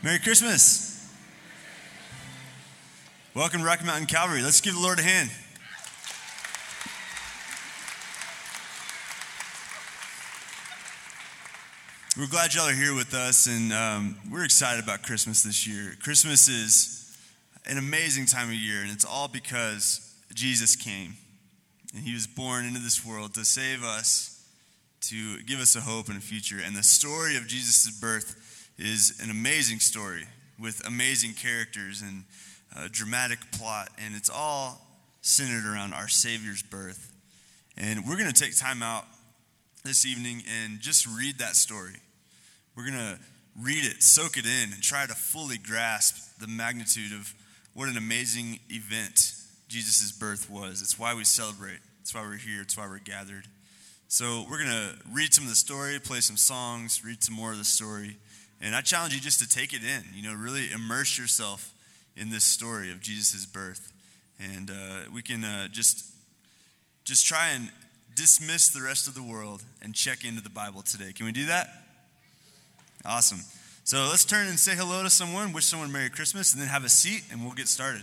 Merry Christmas. Welcome to Rocky Mountain Calvary. Let's give the Lord a hand. We're glad y'all are here with us, and um, we're excited about Christmas this year. Christmas is an amazing time of year, and it's all because Jesus came. And he was born into this world to save us, to give us a hope and a future. And the story of Jesus' birth is an amazing story with amazing characters and a dramatic plot. And it's all centered around our Savior's birth. And we're going to take time out this evening and just read that story. We're going to read it, soak it in, and try to fully grasp the magnitude of what an amazing event Jesus' birth was. It's why we celebrate. It's why we're here. It's why we're gathered. So we're going to read some of the story, play some songs, read some more of the story. And I challenge you just to take it in, you know, really immerse yourself in this story of Jesus' birth. And uh, we can uh, just, just try and dismiss the rest of the world and check into the Bible today. Can we do that? Awesome. So let's turn and say hello to someone, wish someone Merry Christmas, and then have a seat, and we'll get started.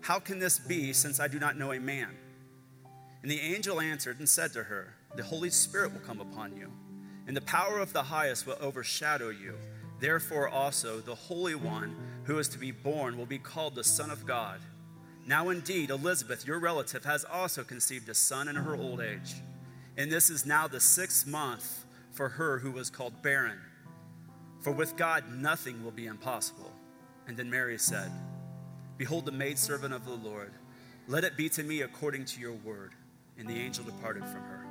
how can this be since I do not know a man? And the angel answered and said to her, The Holy Spirit will come upon you, and the power of the highest will overshadow you. Therefore, also, the Holy One who is to be born will be called the Son of God. Now, indeed, Elizabeth, your relative, has also conceived a son in her old age. And this is now the sixth month for her who was called barren. For with God, nothing will be impossible. And then Mary said, Behold, the maidservant of the Lord. Let it be to me according to your word. And the angel departed from her.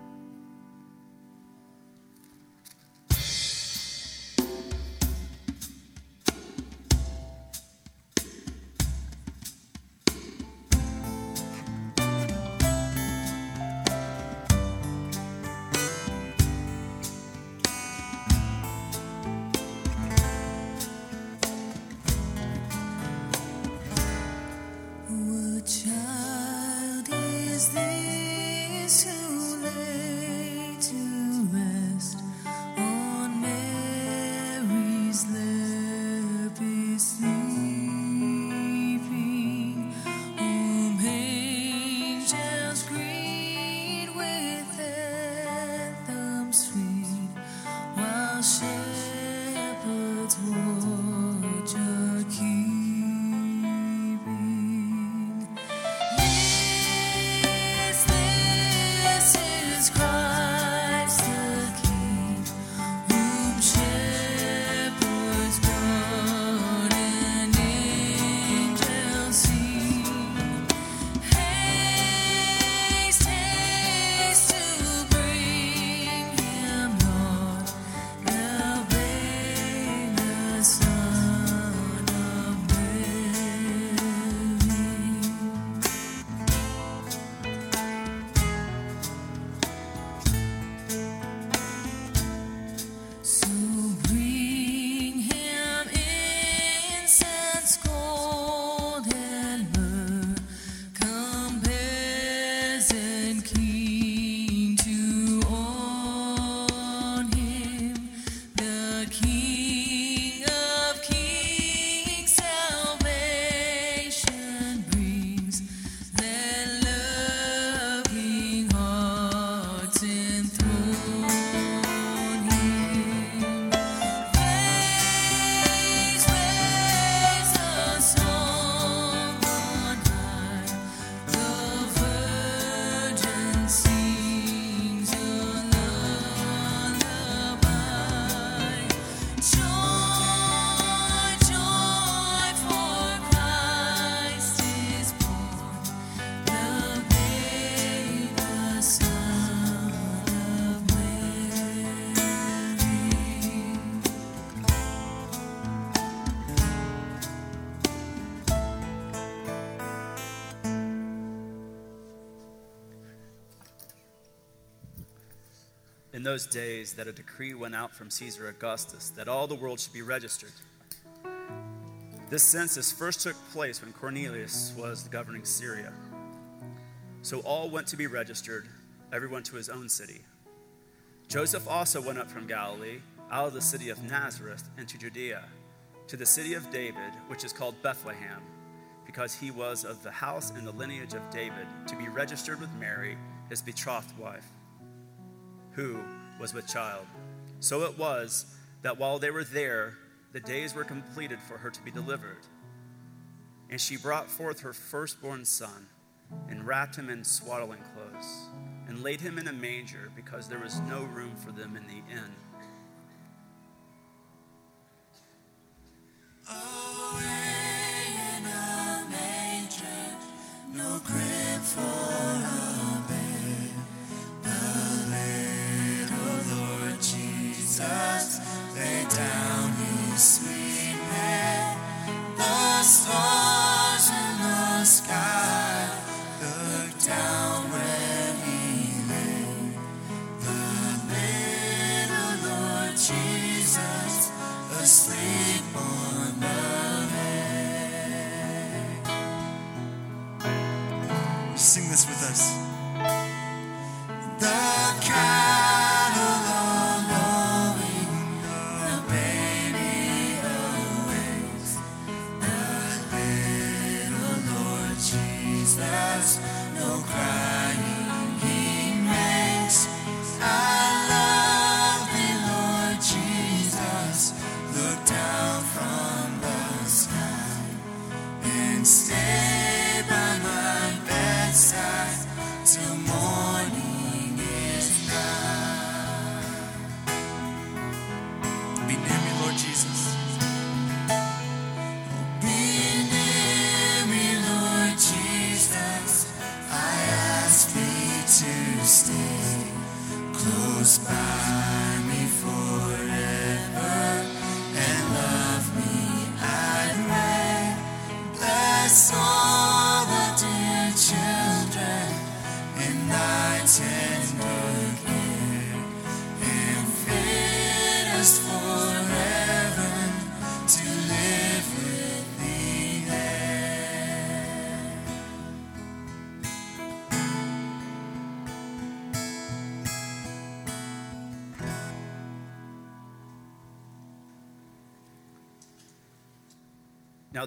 Those days that a decree went out from Caesar Augustus that all the world should be registered. This census first took place when Quirinius was governing Syria. So all went to be registered, everyone to his own city. Joseph also went up from Galilee, out of the city of Nazareth, into Judea, to the city of David, which is called Bethlehem, because he was of the house and the lineage of David, to be registered with Mary, his betrothed wife, who was with child. So it was that while they were there, the days were completed for her to be delivered. And she brought forth her firstborn son and wrapped him in swaddling clothes and laid him in a manger because there was no room for them in the inn. No Jesus asleep on the hay. Sing this with us.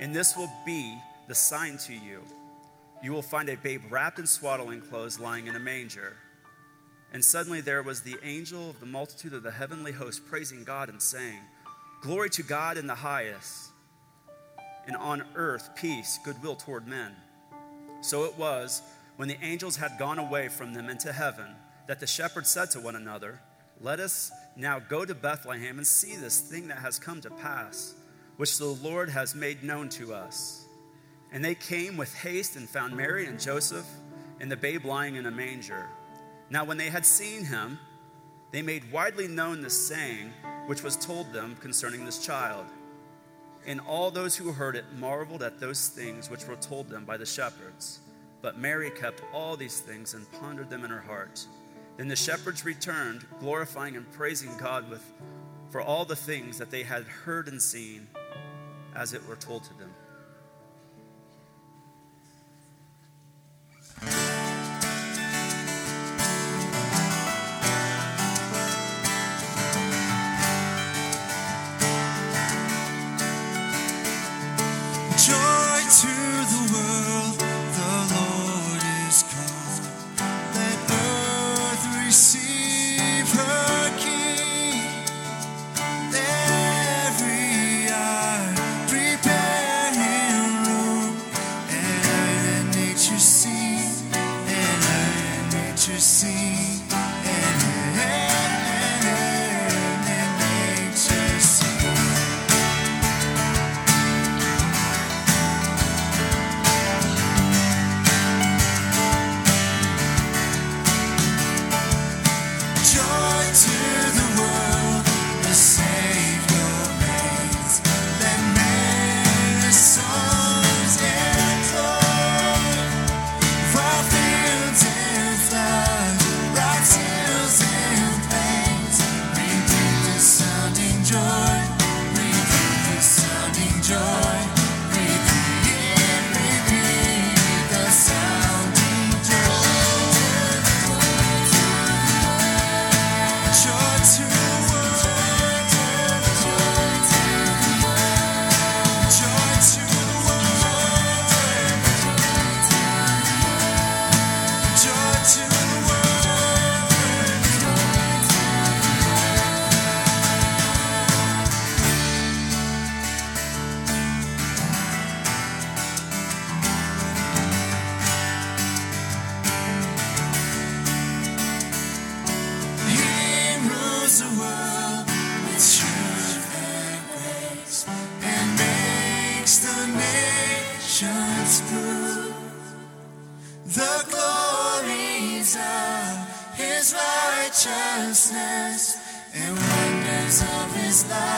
And this will be the sign to you. You will find a babe wrapped in swaddling clothes lying in a manger. And suddenly there was the angel of the multitude of the heavenly host praising God and saying, Glory to God in the highest, and on earth peace, goodwill toward men. So it was, when the angels had gone away from them into heaven, that the shepherds said to one another, Let us now go to Bethlehem and see this thing that has come to pass which the Lord has made known to us. And they came with haste and found Mary and Joseph and the babe lying in a manger. Now, when they had seen him, they made widely known the saying which was told them concerning this child. And all those who heard it marveled at those things which were told them by the shepherds. But Mary kept all these things and pondered them in her heart. Then the shepherds returned, glorifying and praising God with, for all the things that they had heard and seen as it were told to them. Righteousness and wonders of his love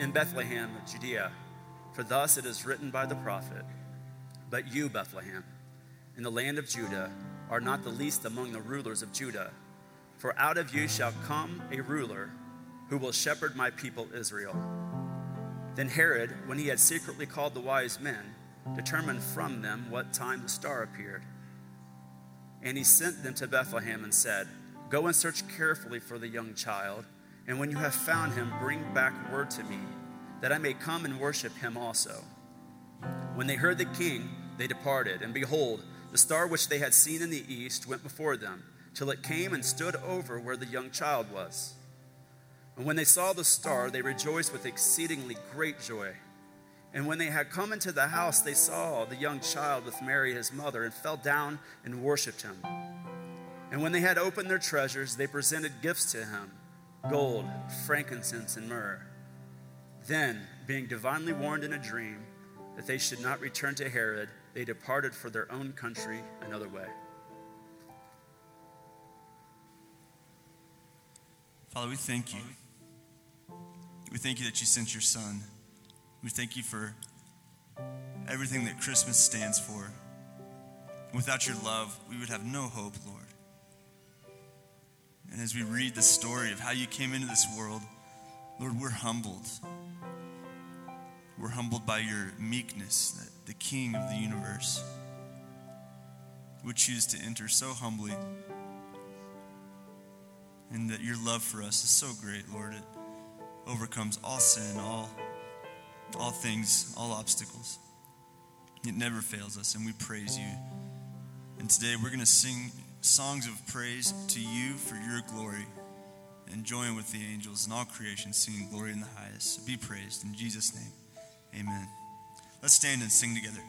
In Bethlehem of Judea, for thus it is written by the prophet, But you, Bethlehem, in the land of Judah, are not the least among the rulers of Judah, for out of you shall come a ruler who will shepherd my people Israel. Then Herod, when he had secretly called the wise men, determined from them what time the star appeared. And he sent them to Bethlehem and said, Go and search carefully for the young child, and when you have found him, bring back word to me, that I may come and worship him also. When they heard the king, they departed, and behold, the star which they had seen in the east went before them, till it came and stood over where the young child was. And when they saw the star, they rejoiced with exceedingly great joy. And when they had come into the house, they saw the young child with Mary his mother, and fell down and worshipped him. And when they had opened their treasures, they presented gifts to him gold, frankincense, and myrrh. Then, being divinely warned in a dream that they should not return to Herod, they departed for their own country another way. Father, we thank you. We thank you that you sent your son. We thank you for everything that Christmas stands for. Without your love, we would have no hope, Lord. And as we read the story of how you came into this world, Lord, we're humbled. We're humbled by your meekness, that the King of the universe would choose to enter so humbly. And that your love for us is so great, Lord. It overcomes all sin, all, all things, all obstacles. It never fails us, and we praise you. And today we're going to sing songs of praise to you for your glory and join with the angels and all creation singing glory in the highest. Be praised in Jesus' name. Amen. Let's stand and sing together.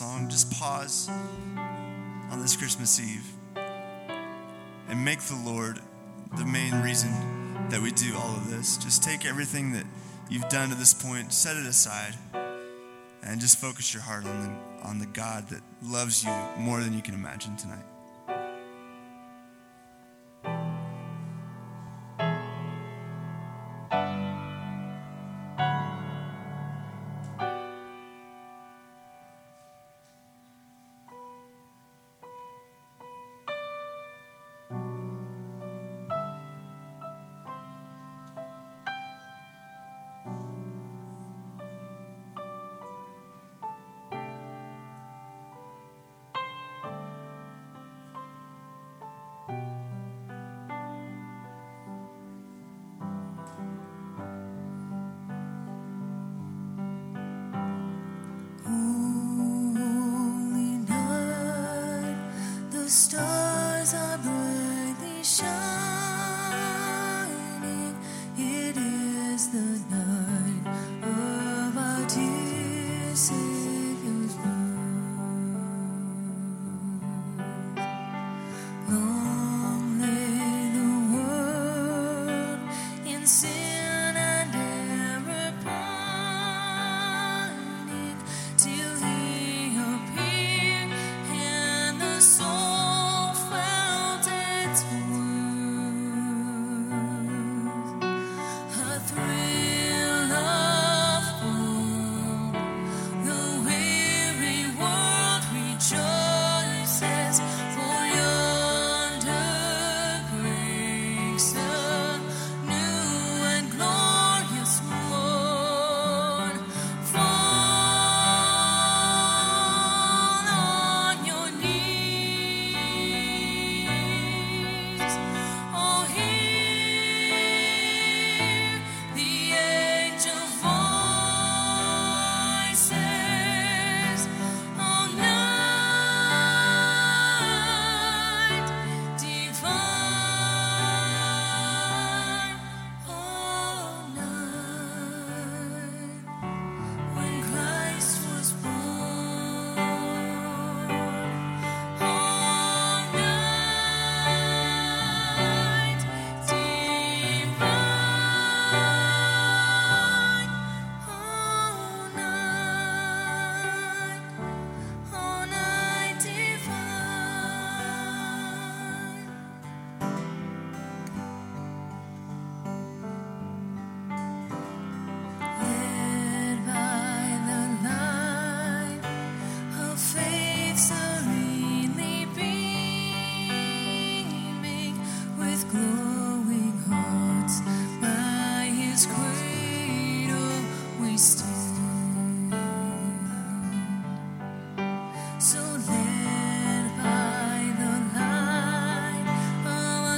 song, just pause on this Christmas Eve and make the Lord the main reason that we do all of this. Just take everything that you've done to this point, set it aside, and just focus your heart on the, on the God that loves you more than you can imagine tonight.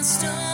stone.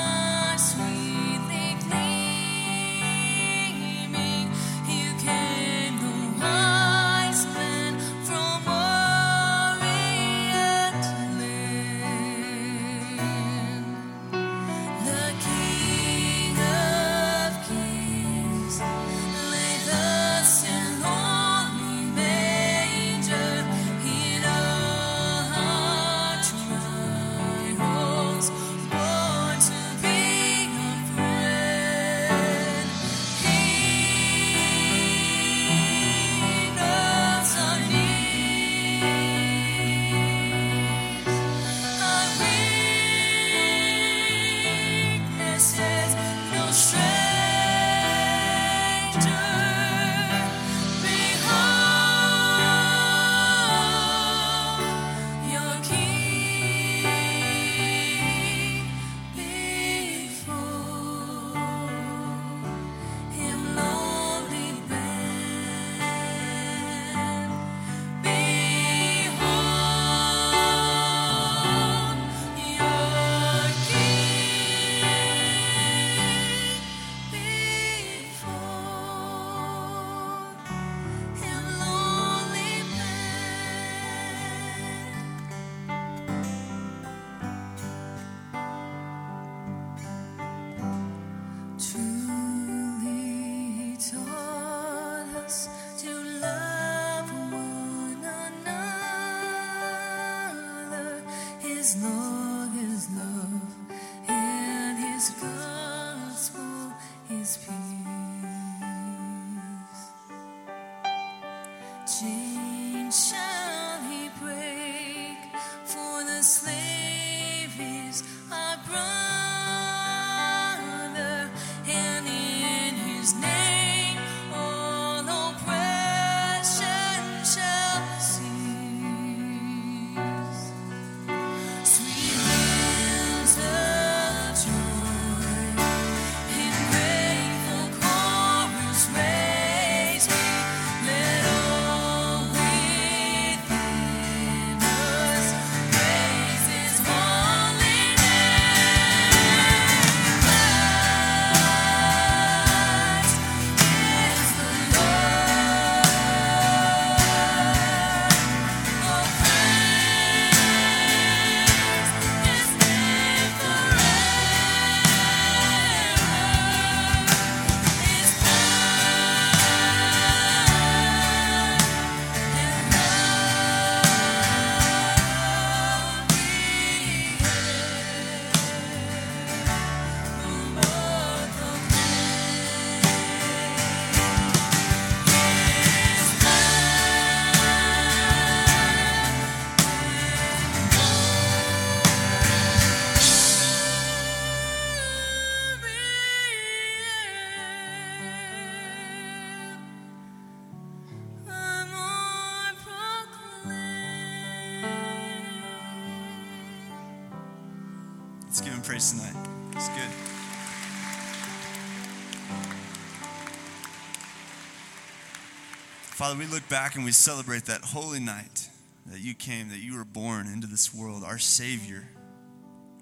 Father, we look back and we celebrate that holy night that you came, that you were born into this world, our Savior,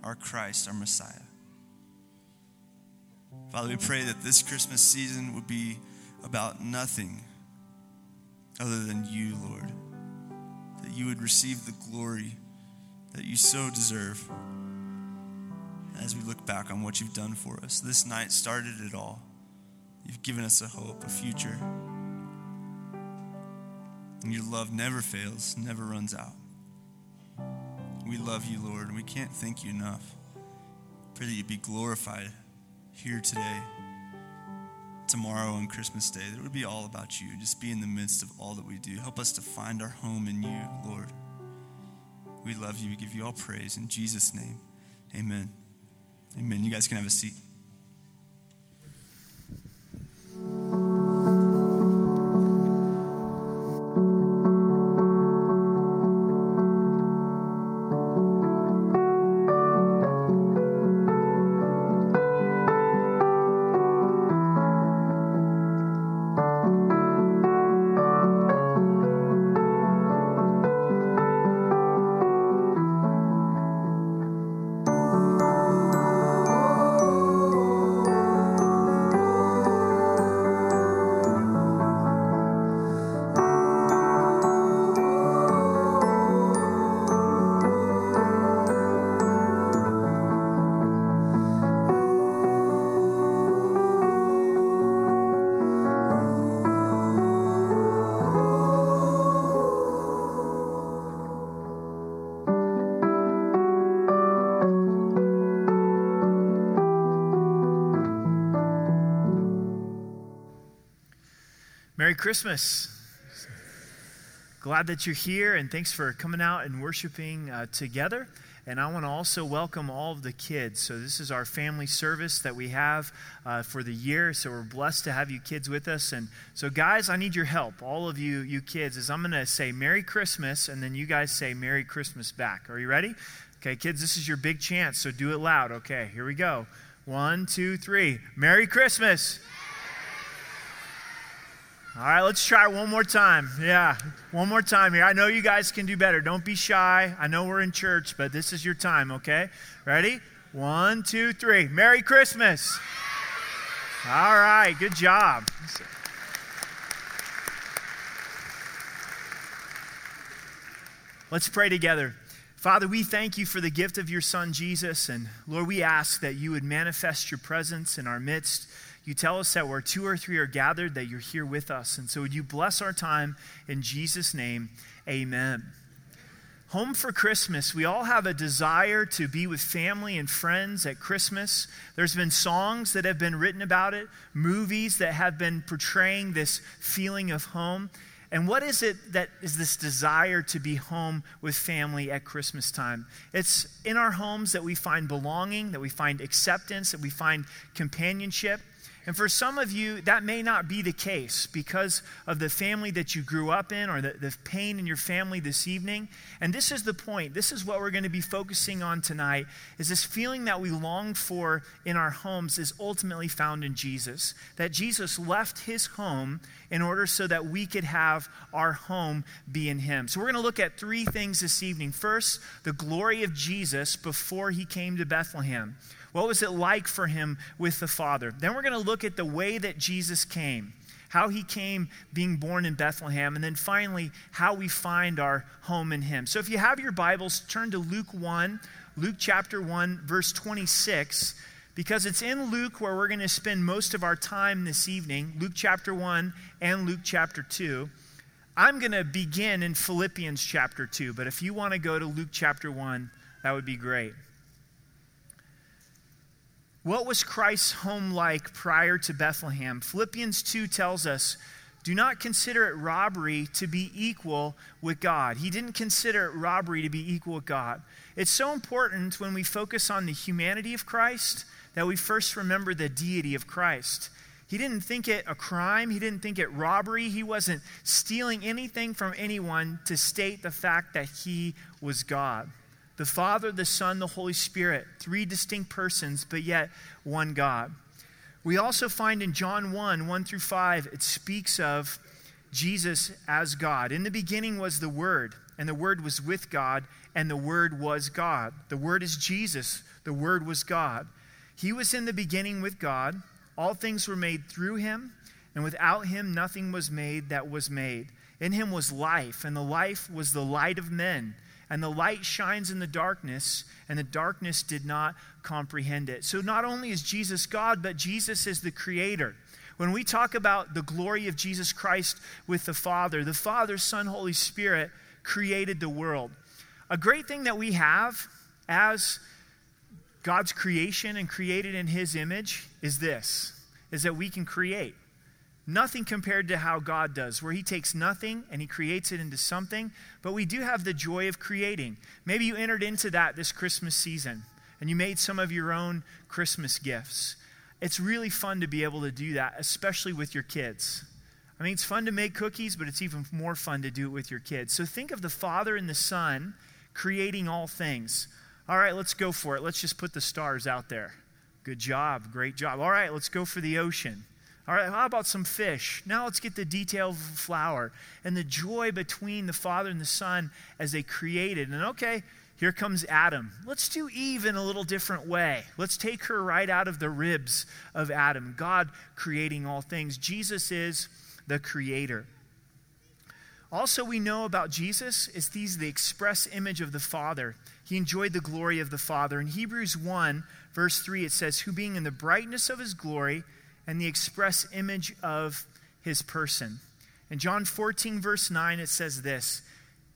our Christ, our Messiah. Father, we pray that this Christmas season would be about nothing other than you, Lord. That you would receive the glory that you so deserve as we look back on what you've done for us. This night started it all. You've given us a hope, a future. And your love never fails, never runs out. We love you, Lord, and we can't thank you enough. Pray that you be glorified here today, tomorrow, on Christmas Day. That it would be all about you. Just be in the midst of all that we do. Help us to find our home in you, Lord. We love you. We give you all praise. In Jesus' name, amen. Amen. You guys can have a seat. Christmas. Glad that you're here, and thanks for coming out and worshiping uh, together. And I want to also welcome all of the kids. So, this is our family service that we have uh, for the year. So, we're blessed to have you kids with us. And so, guys, I need your help. All of you, you kids, is I'm going to say Merry Christmas, and then you guys say Merry Christmas back. Are you ready? Okay, kids, this is your big chance. So, do it loud. Okay, here we go. One, two, three. Merry Christmas. All right, let's try one more time. Yeah, one more time here. I know you guys can do better. Don't be shy. I know we're in church, but this is your time, okay? Ready? One, two, three. Merry Christmas. All right, good job. Let's pray together. Father, we thank you for the gift of your Son, Jesus. And Lord, we ask that you would manifest your presence in our midst. You tell us that where two or three are gathered, that you're here with us. And so would you bless our time in Jesus' name? Amen. Home for Christmas. We all have a desire to be with family and friends at Christmas. There's been songs that have been written about it, movies that have been portraying this feeling of home. And what is it that is this desire to be home with family at Christmas time? It's in our homes that we find belonging, that we find acceptance, that we find companionship. And for some of you, that may not be the case because of the family that you grew up in or the, the pain in your family this evening. And this is the point. This is what we're going to be focusing on tonight is this feeling that we long for in our homes is ultimately found in Jesus. That Jesus left his home in order so that we could have our home be in him. So we're going to look at three things this evening. First, the glory of Jesus before he came to Bethlehem. What was it like for him with the Father? Then we're going to look at the way that Jesus came, how he came being born in Bethlehem, and then finally, how we find our home in him. So if you have your Bibles, turn to Luke 1, Luke chapter 1, verse 26, because it's in Luke where we're going to spend most of our time this evening, Luke chapter 1 and Luke chapter 2. I'm going to begin in Philippians chapter 2, but if you want to go to Luke chapter 1, that would be great. What was Christ's home like prior to Bethlehem? Philippians 2 tells us do not consider it robbery to be equal with God. He didn't consider it robbery to be equal with God. It's so important when we focus on the humanity of Christ that we first remember the deity of Christ. He didn't think it a crime. He didn't think it robbery. He wasn't stealing anything from anyone to state the fact that he was God the Father, the Son, the Holy Spirit, three distinct persons, but yet one God. We also find in John 1 1 through 5, it speaks of Jesus as God. In the beginning was the Word, and the Word was with God, and the Word was God. The Word is Jesus, the Word was God. He was in the beginning with God. All things were made through him, and without him nothing was made that was made. In him was life, and the life was the light of men. And the light shines in the darkness, and the darkness did not comprehend it. So, not only is Jesus God, but Jesus is the creator. When we talk about the glory of Jesus Christ with the Father, the Father, Son, Holy Spirit created the world. A great thing that we have as God's creation and created in His image is this is that we can create. Nothing compared to how God does, where He takes nothing and He creates it into something. But we do have the joy of creating. Maybe you entered into that this Christmas season and you made some of your own Christmas gifts. It's really fun to be able to do that, especially with your kids. I mean, it's fun to make cookies, but it's even more fun to do it with your kids. So think of the Father and the Son creating all things. All right, let's go for it. Let's just put the stars out there. Good job. Great job. All right, let's go for the ocean. All right, how about some fish? Now let's get the detail of the flower and the joy between the Father and the Son as they created. And okay, here comes Adam. Let's do Eve in a little different way. Let's take her right out of the ribs of Adam, God creating all things. Jesus is the creator. Also, we know about Jesus is he's the express image of the Father. He enjoyed the glory of the Father. In Hebrews 1, verse 3, it says, Who being in the brightness of his glory, and the express image of his person. In John 14, verse 9, it says this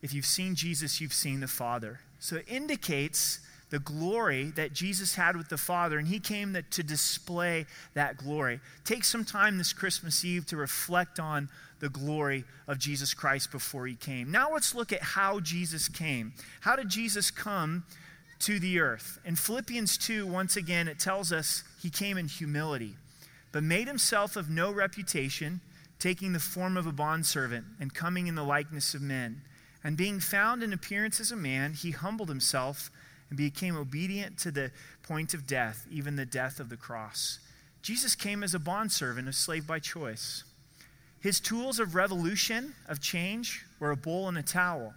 If you've seen Jesus, you've seen the Father. So it indicates the glory that Jesus had with the Father, and he came that, to display that glory. Take some time this Christmas Eve to reflect on the glory of Jesus Christ before he came. Now let's look at how Jesus came. How did Jesus come to the earth? In Philippians 2, once again, it tells us he came in humility but made himself of no reputation, taking the form of a bondservant and coming in the likeness of men. And being found in appearance as a man, he humbled himself and became obedient to the point of death, even the death of the cross. Jesus came as a bondservant, a slave by choice. His tools of revolution, of change, were a bowl and a towel.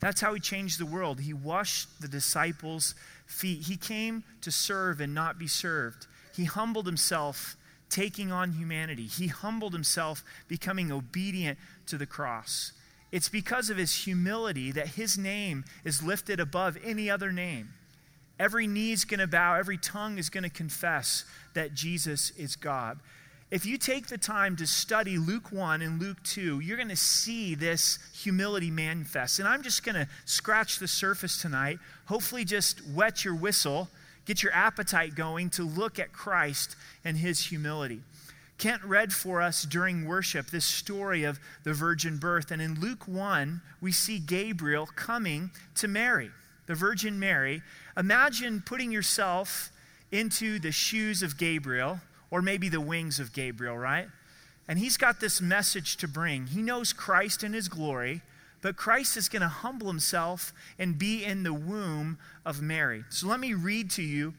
That's how he changed the world. He washed the disciples' feet. He came to serve and not be served. He humbled himself taking on humanity. He humbled himself, becoming obedient to the cross. It's because of his humility that his name is lifted above any other name. Every knee is going to bow, every tongue is going to confess that Jesus is God. if you take the time to study Luke 1 and Luke 2, you're going to see this humility manifest. And I'm just going to scratch the surface tonight, hopefully, just wet your whistle, get your appetite going to look at Christ and his humility. Kent read for us during worship this story of the virgin birth. And in Luke 1, we see Gabriel coming to Mary, the Virgin Mary. Imagine putting yourself into the shoes of Gabriel or maybe the wings of Gabriel, right? And he's got this message to bring. He knows Christ in his glory, but Christ is going to humble himself and be in the womb of Mary. So let me read to you.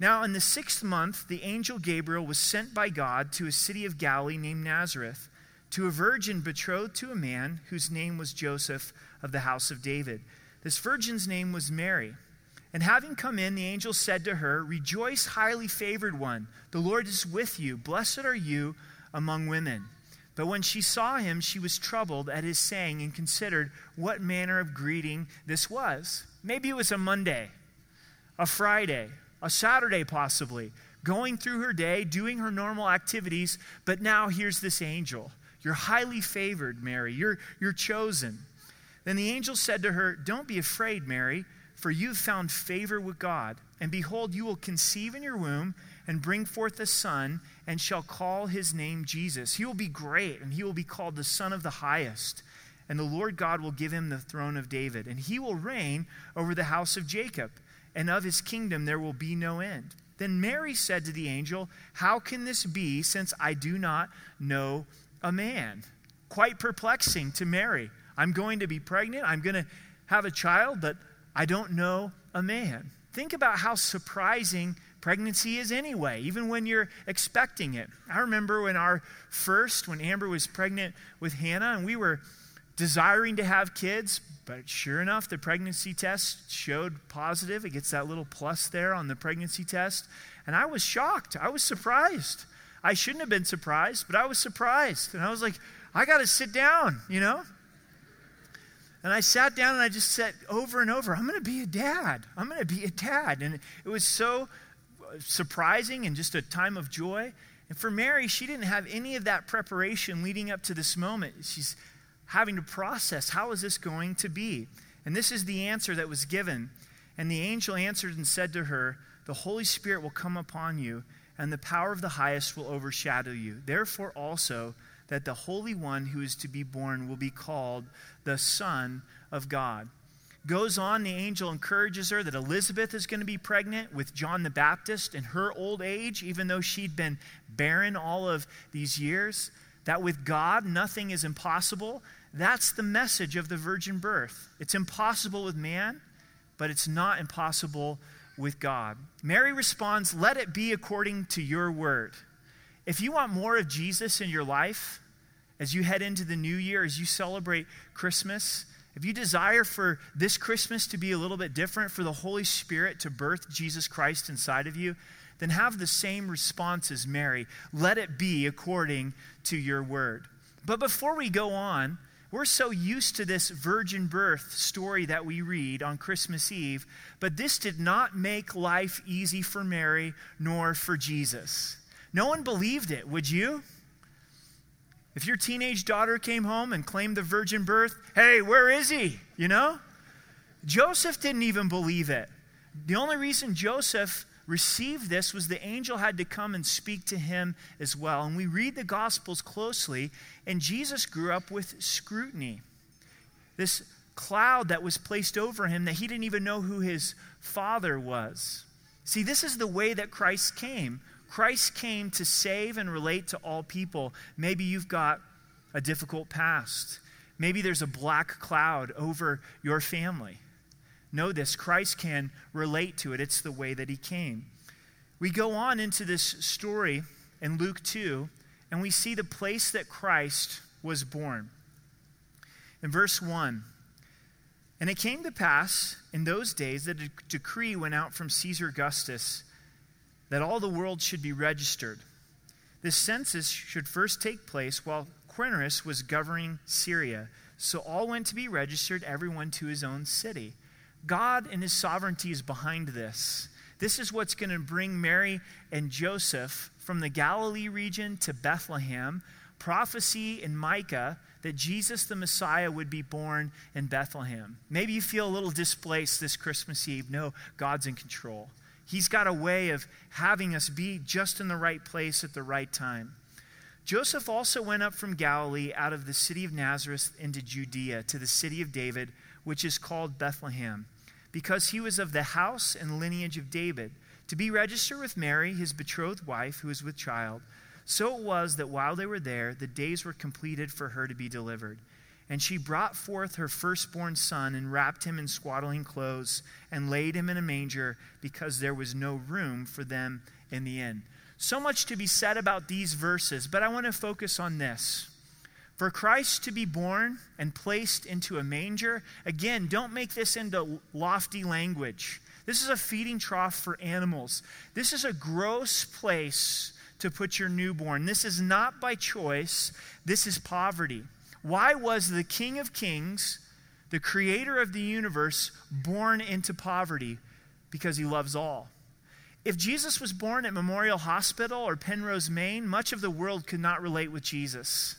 Now, in the sixth month, the angel Gabriel was sent by God to a city of Galilee named Nazareth to a virgin betrothed to a man whose name was Joseph of the house of David. This virgin's name was Mary. And having come in, the angel said to her, Rejoice, highly favored one. The Lord is with you. Blessed are you among women. But when she saw him, she was troubled at his saying and considered what manner of greeting this was. Maybe it was a Monday, a Friday, a Saturday, possibly, going through her day, doing her normal activities. But now here's this angel. You're highly favored, Mary. You're, you're chosen. Then the angel said to her, Don't be afraid, Mary for you've found favor with God. And behold, you will conceive in your womb and bring forth a son, and shall call his name Jesus. He will be great, and he will be called the Son of the Highest. And the Lord God will give him the throne of David, and he will reign over the house of Jacob, and of his kingdom there will be no end. Then Mary said to the angel, How can this be, since I do not know a man? Quite perplexing to Mary. I'm going to be pregnant, I'm going to have a child, but I don't know a man. Think about how surprising pregnancy is anyway, even when you're expecting it. I remember when our first, when Amber was pregnant with Hannah, and we were desiring to have kids, but sure enough, the pregnancy test showed positive. It gets that little plus there on the pregnancy test. And I was shocked. I was surprised. I shouldn't have been surprised, but I was surprised. And I was like, I got to sit down, you know? And I sat down and I just said over and over, I'm going to be a dad. I'm going to be a dad. And it was so surprising and just a time of joy. And for Mary, she didn't have any of that preparation leading up to this moment. She's having to process how is this going to be? And this is the answer that was given. And the angel answered and said to her, The Holy Spirit will come upon you, and the power of the highest will overshadow you. Therefore, also, that the Holy One who is to be born will be called the Son of God. Goes on, the angel encourages her that Elizabeth is going to be pregnant with John the Baptist in her old age, even though she'd been barren all of these years. That with God, nothing is impossible. That's the message of the virgin birth. It's impossible with man, but it's not impossible with God. Mary responds, Let it be according to your word. If you want more of Jesus in your life, as you head into the new year, as you celebrate Christmas, if you desire for this Christmas to be a little bit different, for the Holy Spirit to birth Jesus Christ inside of you, then have the same response as Mary. Let it be according to your word. But before we go on, we're so used to this virgin birth story that we read on Christmas Eve, but this did not make life easy for Mary nor for Jesus. No one believed it, would you? If your teenage daughter came home and claimed the virgin birth, hey, where is he? You know? Joseph didn't even believe it. The only reason Joseph received this was the angel had to come and speak to him as well. And we read the Gospels closely, and Jesus grew up with scrutiny. This cloud that was placed over him that he didn't even know who his father was. See, this is the way that Christ came Christ came to save and relate to all people. Maybe you've got a difficult past. Maybe there's a black cloud over your family. Know this Christ can relate to it. It's the way that he came. We go on into this story in Luke 2, and we see the place that Christ was born. In verse 1, and it came to pass in those days that a decree went out from Caesar Augustus that all the world should be registered. This census should first take place while Quirinius was governing Syria. So all went to be registered, everyone to his own city. God and his sovereignty is behind this. This is what's going to bring Mary and Joseph from the Galilee region to Bethlehem, prophecy in Micah that Jesus the Messiah would be born in Bethlehem. Maybe you feel a little displaced this Christmas Eve. No, God's in control. He's got a way of having us be just in the right place at the right time. Joseph also went up from Galilee out of the city of Nazareth into Judea to the city of David, which is called Bethlehem, because he was of the house and lineage of David, to be registered with Mary, his betrothed wife, who was with child. So it was that while they were there, the days were completed for her to be delivered. And she brought forth her firstborn son and wrapped him in swaddling clothes and laid him in a manger because there was no room for them in the inn. So much to be said about these verses, but I want to focus on this. For Christ to be born and placed into a manger, again, don't make this into lofty language. This is a feeding trough for animals. This is a gross place to put your newborn. This is not by choice, this is poverty. Why was the King of Kings, the creator of the universe, born into poverty? Because he loves all. If Jesus was born at Memorial Hospital or Penrose, Maine, much of the world could not relate with Jesus.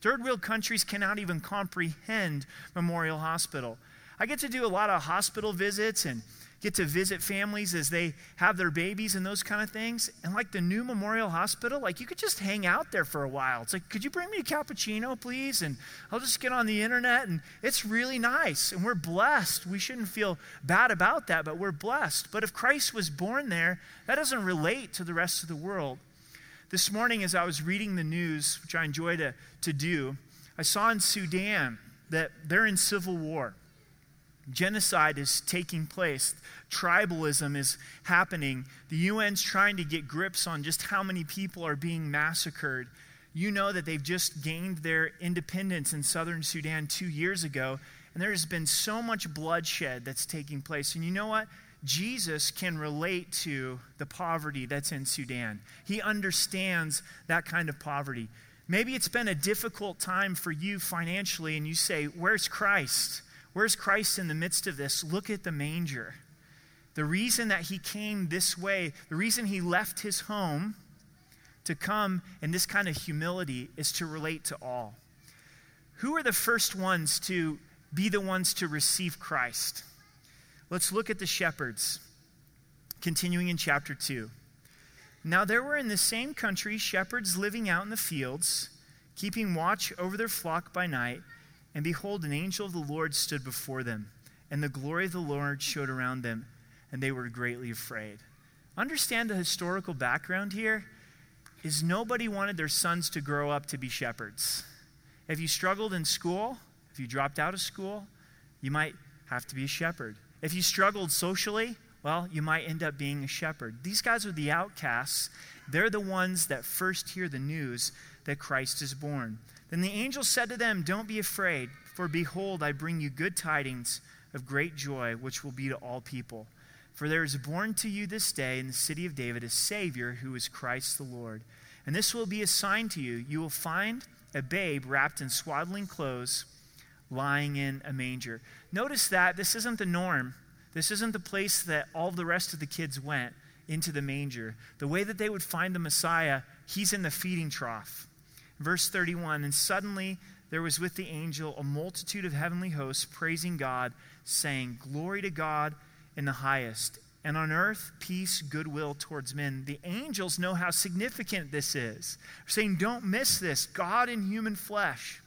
Third world countries cannot even comprehend Memorial Hospital. I get to do a lot of hospital visits and get to visit families as they have their babies and those kind of things. And like the new Memorial Hospital, like you could just hang out there for a while. It's like, could you bring me a cappuccino, please? And I'll just get on the internet. And it's really nice. And we're blessed. We shouldn't feel bad about that, but we're blessed. But if Christ was born there, that doesn't relate to the rest of the world. This morning, as I was reading the news, which I enjoy to, to do, I saw in Sudan that they're in civil war. Genocide is taking place. Tribalism is happening. The UN's trying to get grips on just how many people are being massacred. You know that they've just gained their independence in southern Sudan two years ago, and there has been so much bloodshed that's taking place. And you know what? Jesus can relate to the poverty that's in Sudan. He understands that kind of poverty. Maybe it's been a difficult time for you financially, and you say, Where's Christ? Where's Christ in the midst of this? Look at the manger. The reason that he came this way, the reason he left his home to come in this kind of humility is to relate to all. Who are the first ones to be the ones to receive Christ? Let's look at the shepherds, continuing in chapter 2. Now there were in the same country shepherds living out in the fields, keeping watch over their flock by night. And behold, an angel of the Lord stood before them, and the glory of the Lord showed around them, and they were greatly afraid. Understand the historical background here is nobody wanted their sons to grow up to be shepherds. If you struggled in school, if you dropped out of school, you might have to be a shepherd. If you struggled socially, well, you might end up being a shepherd. These guys are the outcasts. They're the ones that first hear the news that Christ is born. Then the angel said to them, Don't be afraid, for behold, I bring you good tidings of great joy, which will be to all people. For there is born to you this day in the city of David a Savior who is Christ the Lord. And this will be a sign to you. You will find a babe wrapped in swaddling clothes, lying in a manger. Notice that this isn't the norm. This isn't the place that all the rest of the kids went into the manger. The way that they would find the Messiah, he's in the feeding trough. Verse 31 And suddenly there was with the angel a multitude of heavenly hosts praising God, saying, Glory to God in the highest, and on earth peace, goodwill towards men. The angels know how significant this is. They're saying, Don't miss this. God in human flesh.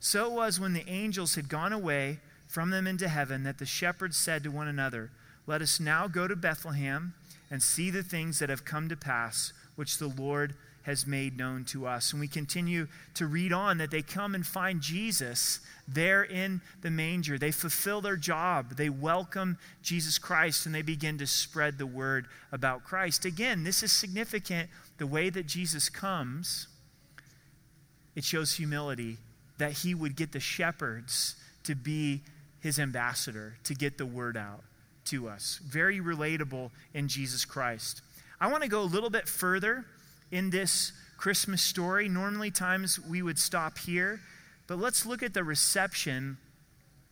So it was when the angels had gone away from them into heaven that the shepherds said to one another, Let us now go to Bethlehem and see the things that have come to pass, which the Lord has made known to us. And we continue to read on that they come and find Jesus there in the manger. They fulfill their job. They welcome Jesus Christ and they begin to spread the word about Christ. Again, this is significant. The way that Jesus comes, it shows humility that he would get the shepherds to be his ambassador, to get the word out to us. Very relatable in Jesus Christ. I want to go a little bit further in this Christmas story. Normally, times we would stop here, but let's look at the reception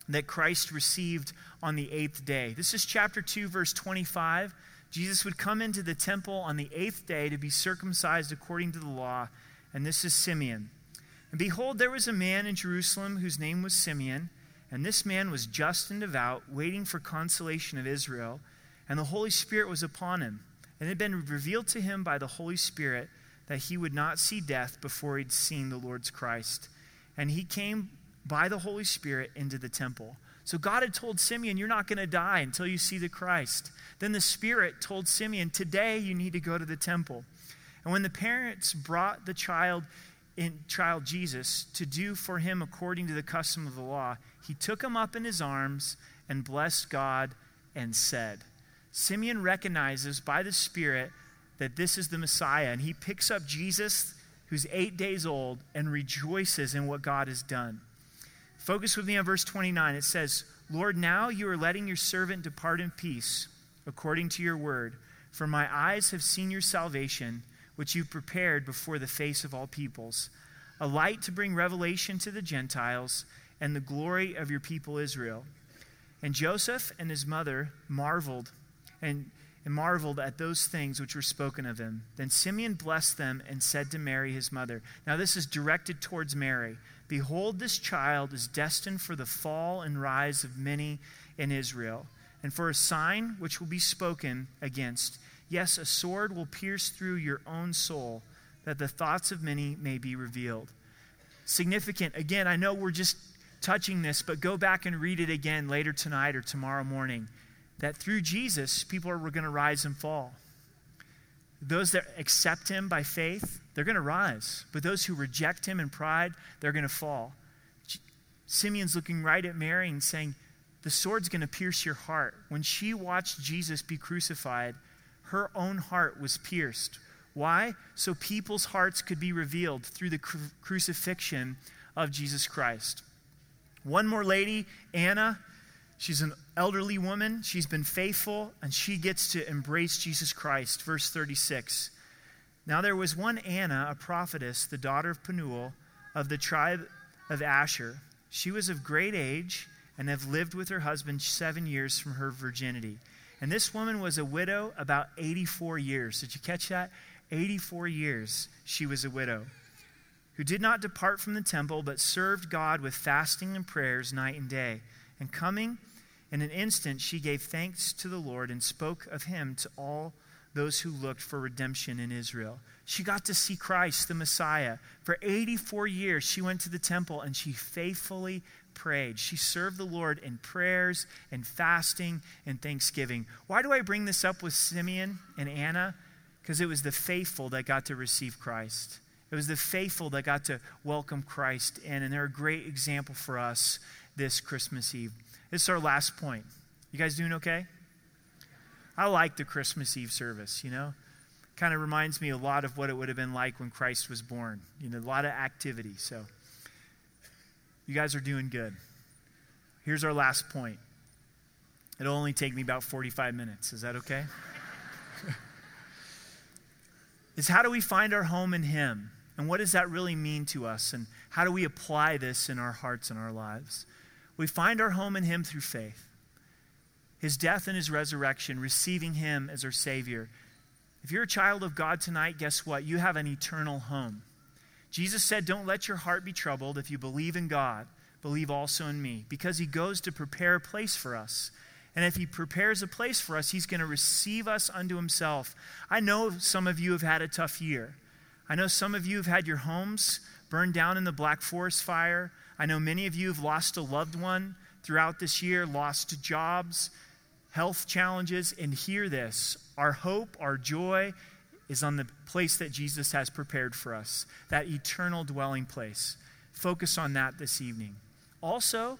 that Christ received on the eighth day. This is chapter 2, verse 25 Jesus would come into the temple on the eighth day to be circumcised according to the law, and this is Simeon. And behold, there was a man in Jerusalem whose name was Simeon, and this man was just and devout, waiting for consolation of Israel, and the Holy Spirit was upon him. And it had been revealed to him by the Holy Spirit that he would not see death before he'd seen the Lord's Christ. And he came by the Holy Spirit into the temple. So God had told Simeon, You're not going to die until you see the Christ. Then the Spirit told Simeon, Today you need to go to the temple. And when the parents brought the child in child Jesus to do for him according to the custom of the law, he took him up in his arms and blessed God and said, Simeon recognizes by the Spirit that this is the Messiah, and he picks up Jesus, who's eight days old, and rejoices in what God has done. Focus with me on verse 29. It says, Lord, now you are letting your servant depart in peace, according to your word. For my eyes have seen your salvation, which you prepared before the face of all peoples, a light to bring revelation to the Gentiles and the glory of your people Israel. And Joseph and his mother marveled and, and marveled at those things which were spoken of him. Then Simeon blessed them and said to Mary, his mother. Now, this is directed towards Mary. Behold, this child is destined for the fall and rise of many in Israel, and for a sign which will be spoken against. Yes, a sword will pierce through your own soul, that the thoughts of many may be revealed. Significant. Again, I know we're just touching this, but go back and read it again later tonight or tomorrow morning. That through Jesus, people are going to rise and fall. Those that accept him by faith, they're going to rise. But those who reject him in pride, they're going to fall. Simeon's looking right at Mary and saying, The sword's going to pierce your heart. When she watched Jesus be crucified, her own heart was pierced. Why? So people's hearts could be revealed through the cru- crucifixion of Jesus Christ. One more lady, Anna, she's an elderly woman. She's been faithful, and she gets to embrace Jesus Christ. Verse 36. Now there was one Anna, a prophetess, the daughter of Penuel, of the tribe of Asher. She was of great age and have lived with her husband seven years from her virginity. And this woman was a widow about 84 years. Did you catch that? 84 years she was a widow, who did not depart from the temple, but served God with fasting and prayers night and day. And coming in an instant, she gave thanks to the Lord and spoke of him to all those who looked for redemption in Israel. She got to see Christ, the Messiah. For 84 years, she went to the temple and she faithfully prayed. She served the Lord in prayers and fasting and thanksgiving. Why do I bring this up with Simeon and Anna? Because it was the faithful that got to receive Christ. It was the faithful that got to welcome Christ in, and they're a great example for us this Christmas Eve. This is our last point. You guys doing okay? I like the Christmas Eve service, you know? Kind of reminds me a lot of what it would have been like when Christ was born. You know, a lot of activity. So, you guys are doing good. Here's our last point. It'll only take me about 45 minutes. Is that okay? is how do we find our home in Him? And what does that really mean to us? And how do we apply this in our hearts and our lives? We find our home in Him through faith. His death and His resurrection, receiving Him as our Savior. If you're a child of God tonight, guess what? You have an eternal home. Jesus said, Don't let your heart be troubled. If you believe in God, believe also in me, because He goes to prepare a place for us. And if he prepares a place for us, he's going to receive us unto himself. I know some of you have had a tough year. I know some of you have had your homes burned down in the Black Forest fire. I know many of you have lost a loved one throughout this year, lost jobs, health challenges. And hear this our hope, our joy is on the place that Jesus has prepared for us, that eternal dwelling place. Focus on that this evening. Also,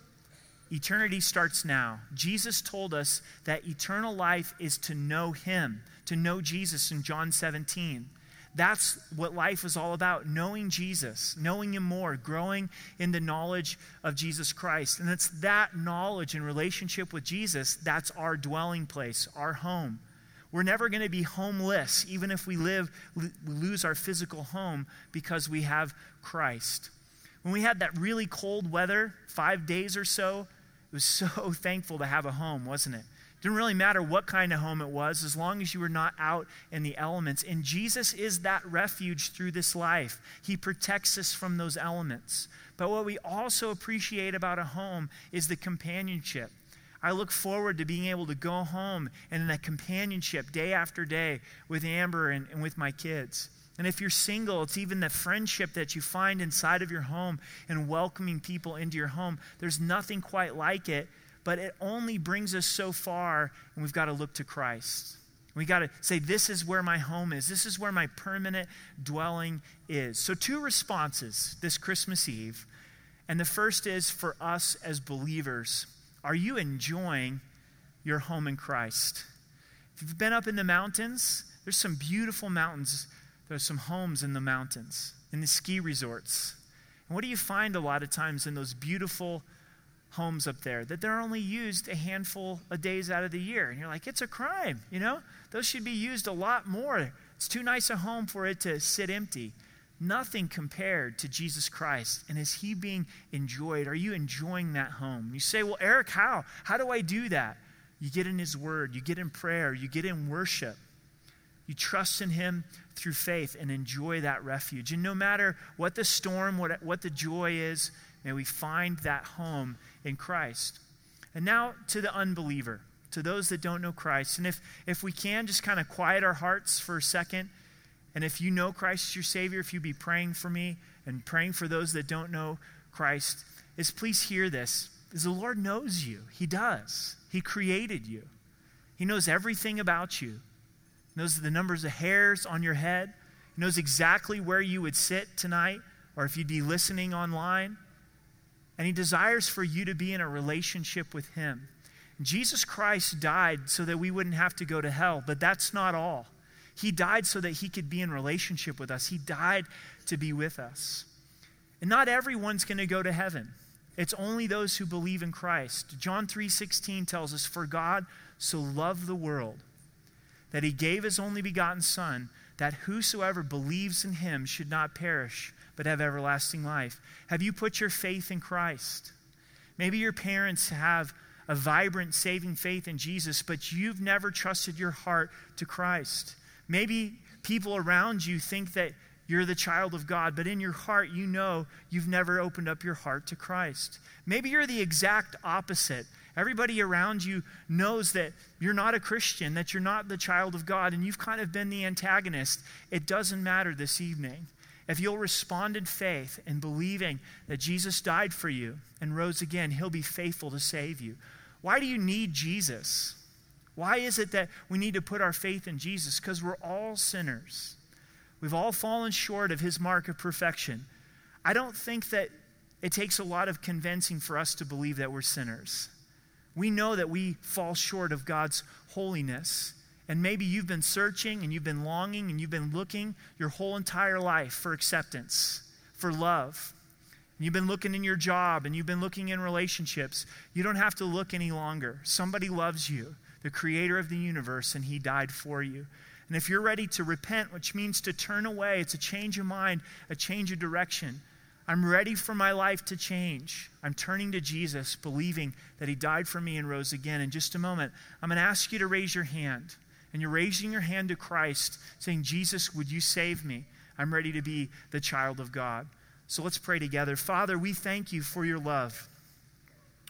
Eternity starts now. Jesus told us that eternal life is to know Him, to know Jesus in John 17. That's what life is all about knowing Jesus, knowing Him more, growing in the knowledge of Jesus Christ. And it's that knowledge and relationship with Jesus that's our dwelling place, our home. We're never going to be homeless, even if we live, we lose our physical home because we have Christ. When we had that really cold weather, five days or so, it was so thankful to have a home, wasn't it? Didn't really matter what kind of home it was, as long as you were not out in the elements. And Jesus is that refuge through this life. He protects us from those elements. But what we also appreciate about a home is the companionship. I look forward to being able to go home and in that companionship day after day with Amber and, and with my kids. And if you're single, it's even the friendship that you find inside of your home and welcoming people into your home. There's nothing quite like it, but it only brings us so far, and we've got to look to Christ. We got to say, This is where my home is. This is where my permanent dwelling is. So, two responses this Christmas Eve. And the first is for us as believers are you enjoying your home in Christ? If you've been up in the mountains, there's some beautiful mountains. There's some homes in the mountains, in the ski resorts. And what do you find a lot of times in those beautiful homes up there? That they're only used a handful of days out of the year. And you're like, it's a crime, you know? Those should be used a lot more. It's too nice a home for it to sit empty. Nothing compared to Jesus Christ. And is he being enjoyed? Are you enjoying that home? You say, well, Eric, how? How do I do that? You get in his word, you get in prayer, you get in worship. You trust in him through faith and enjoy that refuge. And no matter what the storm, what, what the joy is, may we find that home in Christ. And now to the unbeliever, to those that don't know Christ. And if, if we can, just kind of quiet our hearts for a second and if you know Christ as your Savior, if you be praying for me and praying for those that don't know Christ, is please hear this. Is the Lord knows you. He does. He created you. He knows everything about you. He knows the numbers of hairs on your head. He knows exactly where you would sit tonight or if you'd be listening online. And he desires for you to be in a relationship with him. Jesus Christ died so that we wouldn't have to go to hell, but that's not all. He died so that he could be in relationship with us. He died to be with us. And not everyone's going to go to heaven. It's only those who believe in Christ. John 3:16 tells us for God so loved the world that he gave his only begotten son that whosoever believes in him should not perish but have everlasting life. Have you put your faith in Christ? Maybe your parents have a vibrant saving faith in Jesus, but you've never trusted your heart to Christ. Maybe people around you think that you're the child of God, but in your heart, you know you've never opened up your heart to Christ. Maybe you're the exact opposite. Everybody around you knows that you're not a Christian, that you're not the child of God, and you've kind of been the antagonist. It doesn't matter this evening. If you'll respond in faith and believing that Jesus died for you and rose again, he'll be faithful to save you. Why do you need Jesus? Why is it that we need to put our faith in Jesus? Because we're all sinners. We've all fallen short of his mark of perfection. I don't think that it takes a lot of convincing for us to believe that we're sinners. We know that we fall short of God's holiness. And maybe you've been searching and you've been longing and you've been looking your whole entire life for acceptance, for love. You've been looking in your job and you've been looking in relationships. You don't have to look any longer. Somebody loves you the creator of the universe, and he died for you. And if you're ready to repent, which means to turn away, it's a change of mind, a change of direction. I'm ready for my life to change. I'm turning to Jesus, believing that he died for me and rose again. In just a moment, I'm going to ask you to raise your hand. And you're raising your hand to Christ, saying, Jesus, would you save me? I'm ready to be the child of God. So let's pray together. Father, we thank you for your love.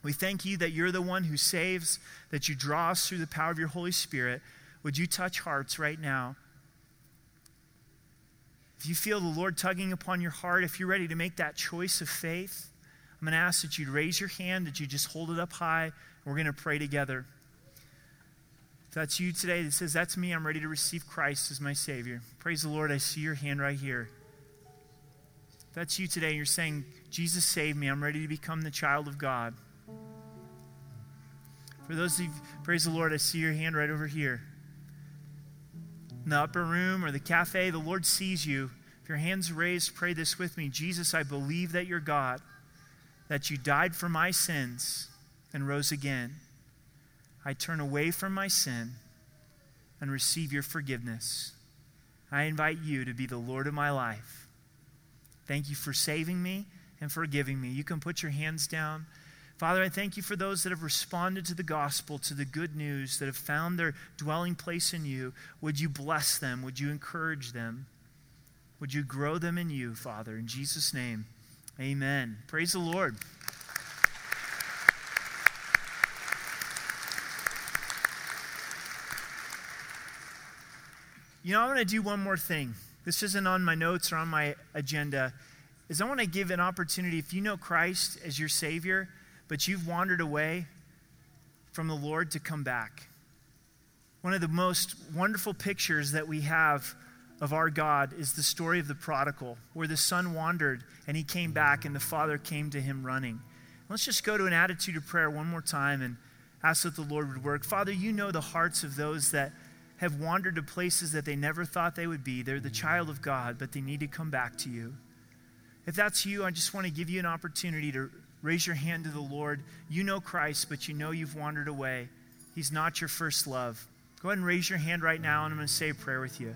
We thank you that you're the one who saves, that you draw us through the power of your Holy Spirit. Would you touch hearts right now? If you feel the Lord tugging upon your heart, if you're ready to make that choice of faith, I'm going to ask that you'd raise your hand, that you just hold it up high. We're going to pray together. If that's you today that says, That's me, I'm ready to receive Christ as my Savior. Praise the Lord, I see your hand right here. If that's you today, you're saying, Jesus, save me, I'm ready to become the child of God. For those of you, praise the Lord, I see your hand right over here. In the upper room or the cafe, the Lord sees you. If your hand's raised, pray this with me Jesus, I believe that you're God, that you died for my sins and rose again. I turn away from my sin and receive your forgiveness. I invite you to be the Lord of my life. Thank you for saving me and forgiving me. You can put your hands down. Father, I thank you for those that have responded to the gospel, to the good news, that have found their dwelling place in you. Would you bless them? Would you encourage them? Would you grow them in you, Father? In Jesus' name, amen. Praise the Lord. You know, I want to do one more thing. This isn't on my notes or on my agenda. Is I want to give an opportunity if you know Christ as your Savior, but you've wandered away from the Lord to come back. One of the most wonderful pictures that we have of our God is the story of the prodigal, where the son wandered and he came back and the father came to him running. Let's just go to an attitude of prayer one more time and ask that the Lord would work. Father, you know the hearts of those that have wandered to places that they never thought they would be. They're the child of God, but they need to come back to you. If that's you, I just want to give you an opportunity to raise your hand to the Lord. You know Christ, but you know you've wandered away. He's not your first love. Go ahead and raise your hand right now, and I'm going to say a prayer with you.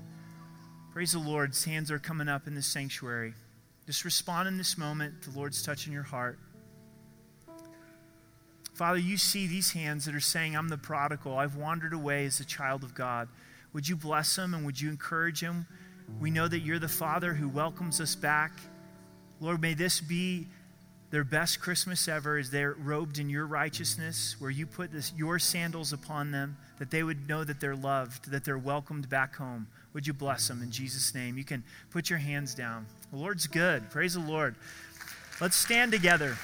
Praise the Lord. His hands are coming up in this sanctuary. Just respond in this moment. The Lord's touching your heart. Father, you see these hands that are saying, I'm the prodigal. I've wandered away as a child of God. Would you bless them and would you encourage them? We know that you're the Father who welcomes us back. Lord, may this be their best Christmas ever as they're robed in your righteousness, where you put this, your sandals upon them, that they would know that they're loved, that they're welcomed back home. Would you bless them in Jesus' name? You can put your hands down. The Lord's good. Praise the Lord. Let's stand together.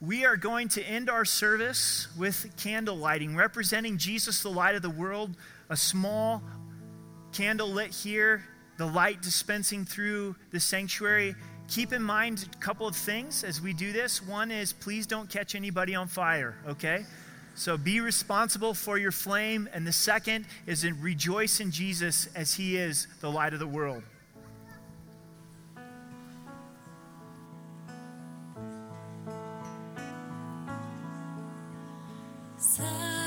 We are going to end our service with candle lighting, representing Jesus, the light of the world. A small candle lit here, the light dispensing through the sanctuary. Keep in mind a couple of things as we do this. One is please don't catch anybody on fire, okay? So be responsible for your flame. And the second is in rejoice in Jesus as he is the light of the world. Silent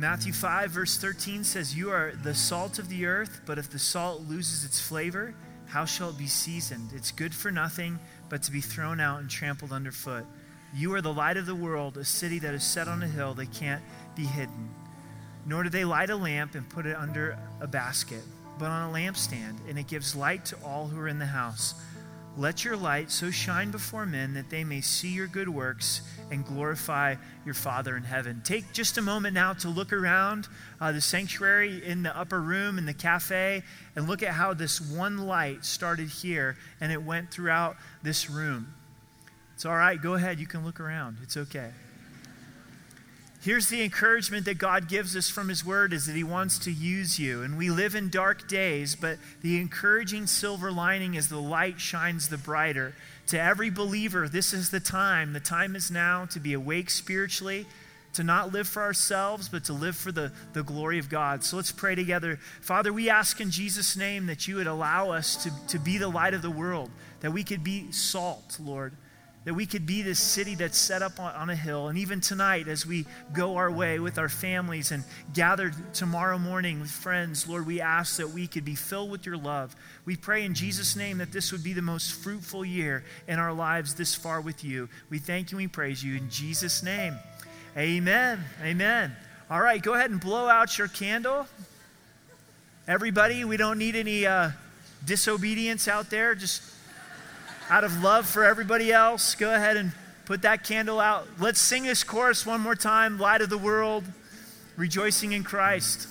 Matthew 5, verse 13 says, You are the salt of the earth, but if the salt loses its flavor, how shall it be seasoned? It's good for nothing but to be thrown out and trampled underfoot. You are the light of the world, a city that is set on a hill that can't be hidden. Nor do they light a lamp and put it under a basket, but on a lampstand, and it gives light to all who are in the house. Let your light so shine before men that they may see your good works and glorify your Father in heaven. Take just a moment now to look around uh, the sanctuary in the upper room, in the cafe, and look at how this one light started here and it went throughout this room. It's all right. Go ahead. You can look around. It's okay. Here's the encouragement that God gives us from His Word is that He wants to use you. And we live in dark days, but the encouraging silver lining is the light shines the brighter. To every believer, this is the time. The time is now to be awake spiritually, to not live for ourselves, but to live for the, the glory of God. So let's pray together. Father, we ask in Jesus' name that you would allow us to, to be the light of the world, that we could be salt, Lord that we could be this city that's set up on, on, a hill. And even tonight, as we go our way with our families and gather tomorrow morning with friends, Lord, we ask that we could be filled with your love. We pray in Jesus' name that this would be the most fruitful year in our lives this far with you. We thank you and we praise you in Jesus' name. Amen. Amen. All right, go ahead and blow out your candle. Everybody, we don't need any uh, disobedience out there. Just out of love for everybody else, go ahead and put that candle out. Let's sing this chorus one more time Light of the world, rejoicing in Christ.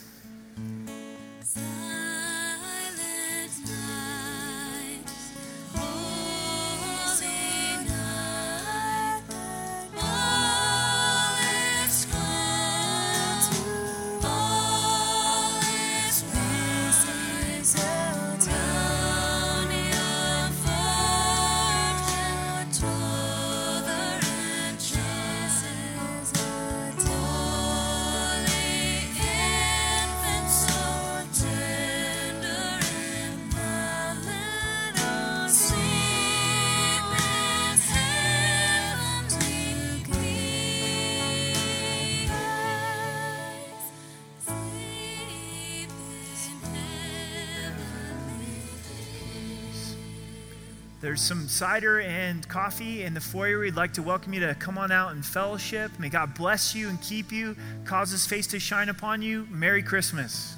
There's some cider and coffee in the foyer. We'd like to welcome you to come on out and fellowship. May God bless you and keep you, cause his face to shine upon you. Merry Christmas.